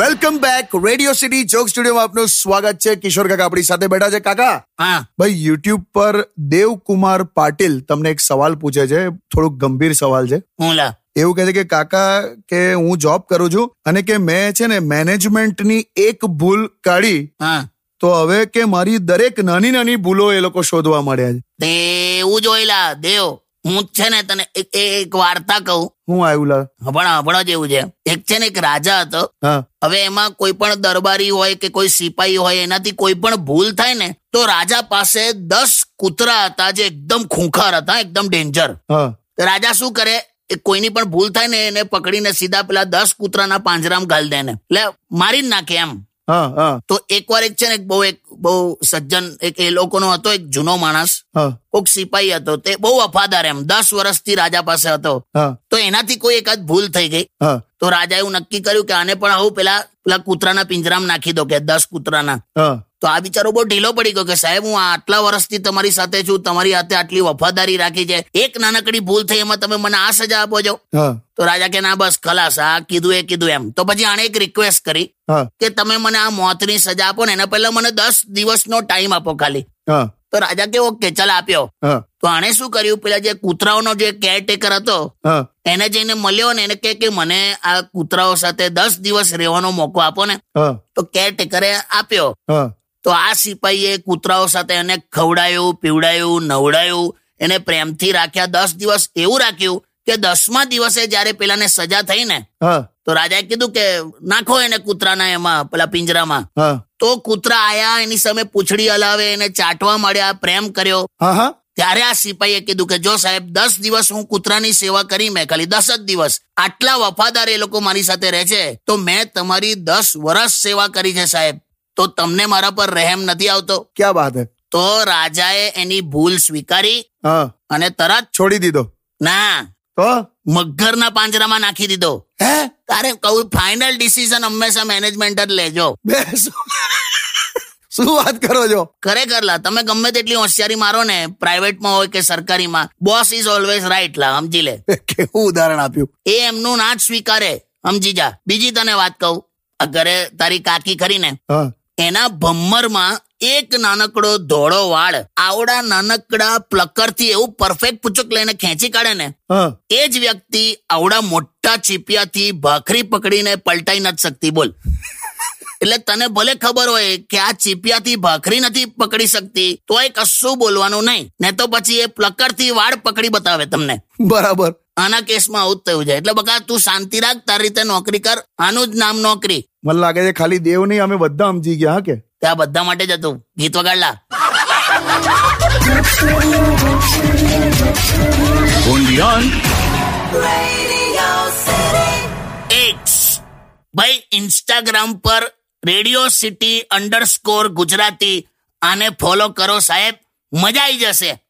Welcome back radio city joke સ્ટુડિયોમાં આપનું સ્વાગત છે. કિશોર કાકા આપણી સાથે બેઠા છે. કાકા? હા. ભાઈ યુટ્યુબ પર દેવકુમાર પાટીલ તમને એક સવાલ પૂછે છે. થોડુંક ગંભીર સવાલ છે. એવું કહે છે કે કાકા કે હું જોબ કરું છું અને કે મેં છે ને મેનેજમેન્ટની એક ભૂલ કાઢી હા. તો હવે કે મારી દરેક નાની નાની ભૂલો એ લોકો શોધવા મળ્યા છે. એવું જોઈલા દેવ. હું છે ને તને એક એક વાર્તા કહું. હું આવ્યું લા હપણ હભણા જેવું છે. એક છે ને એક રાજા હતો. હવે એમાં કોઈ પણ દરબારી હોય કે કોઈ સિપાહી હોય એનાથી કોઈ પણ ભૂલ થાય ને તો રાજા પાસે દસ કૂતરા હતા જે એકદમ ખૂંખાર હતા એકદમ ડેન્જર હા. રાજા શું કરે? એ કોઈની પણ ભૂલ થાય ને એને પકડીને સીધા પેલા દસ કૂતરાના પાંજરામાં ગાલ દે ને એટલે મારી જ નાખે એમ. તો એકવાર એક છે ને એક બહુ એક બહુ સજ્જન એક એ લોકોનો હતો એક જૂનો માણસ. કોક સિપાહી હતો. તે બહુ વફાદાર એમ. દસ વર્ષથી રાજા પાસે હતો. તો એનાથી કોઈ એકાદ ભૂલ થઈ ગઈ. તો રાજા એવું નક્કી કર્યું કે આને પણ આવું પેલા પેલા કૂતરાના પિંજરામાં નાખી દો કે દસ કૂતરાના. તો આ બિચારો બહુ ઢીલો પડી ગયો કે સાહેબ હું આટલા વર્ષથી તમારી સાથે છું તમારી હાથે આટલી વફાદારી રાખી છે. એક નાનકડી ભૂલ થઈ એમાં તમે મને આ સજા આપો છો. તો રાજા કે ના બસ ખલાસ આ કીધું એ કીધું એમ. તો પછી આણે એક રિક્વેસ્ટ કરી કે તમે મને આ મોતની સજા આપો ને એના પહેલા મને દસ દિવસનો ટાઈમ આપો ખાલી. તો રાજા કે ઓકે ચાલ આપ્યો. તો આણે શું કર્યું? પેલા જે કૂતરાઓનો જે કેરટેકર હતો એને જઈને મળ્યો ને એને કે કે મને આ કૂતરાઓ સાથે દસ દિવસ રહેવાનો મોકો આપો ને. તો કેરટેકરે આપ્યો. તો આ સિપાહીએ કૂતરાઓ સાથે એને ખવડાયું પીવડાયું નવડાયું એને પ્રેમથી રાખ્યા. દસ દિવસ એવું રાખ્યું કે દસમા દિવસે જ્યારે પેલાને સજા થઈ ને તો રાજાએ કીધું કે નાખો એને કૂતરાના એમાં પેલા પિંજરામાં. તો કૂતરા આયા એની સામે પૂંછડી હલાવે એને ચાટવા મળ્યા પ્રેમ કર્યો. ત્યારે આ સિપાહીએ કીધું કે જો સાહેબ દસ દિવસ હું કૂતરાની સેવા કરી મેં ખાલી દસ જ દિવસ આટલા વફાદાર એ લોકો મારી સાથે રહે છે તો મેં તમારી દસ વર્ષ સેવા કરી છે સાહેબ. તો તમને મારા પર રહેમ નથી આવતો. ક્યાં વાત હે? તો રાજાએ એની ભૂલ સ્વીકારી હા. અને તરત છોડી દીધો. ના. તો? મગરના પાંજરામાં નાખી દીધો. હે? તારે કહું ફાઇનલ ડિસિઝન હંમેશા મેનેજમેન્ટ જ લેજો. શું? વાત કરો છો? ખરેખર લા તમે ગમે તેટલી હોશિયારી મારો ને પ્રાઇવેટમાં હોય કે સરકારીમાં બોસ ઇઝ ઓલવેઝ રાઈટ લા સમજી લે. કેવું ઉદાહરણ આપ્યું? એ એમનું ના જ સ્વીકારે. સમજી જા. બીજી તને વાત કહું. આ ઘરે તારી કાકી ખરી ને. હા. એના ભમ્મરમાં એક નાનકડો ધોળો વાળ. આવડા નાનકડા પ્લકરથી એવું પરફેક્ટ પૂચક લઈને ખેંચી કાઢે ને એ જ વ્યક્તિ આવડા મોટા ચીપિયાથી ભાખરી પકડીને પલટાઈ નથી શકતી બોલ. એટલે તને ભલે ખબર હોય કે આ ચીપિયાથી ભાખરી નથી પકડી શકતી તો એ કશું બોલવાનું નહીં. ને તો પછી એ પ્લકરથી વાળ પકડી બતાવે તમને. બરાબર. આના કેસમાં આવું જ થયું છે. એટલે બકા તું શાંતિ રાખ તારી રીતે નોકરી કર. આનું જ નામ નોકરી. મને લાગે છે ખાલી દેવ નહીં અમે બધા સમજી ગયા હા કે? ત્યાં બધા માટે જ હતું. ગીત વગાડલા. ભાઈ ઇન્સ્ટાગ્રામ પર રેડિયો સિટી અંડરસ્કોર ગુજરાતી આને ફોલો કરો સાહેબ. મજા આવી જશે.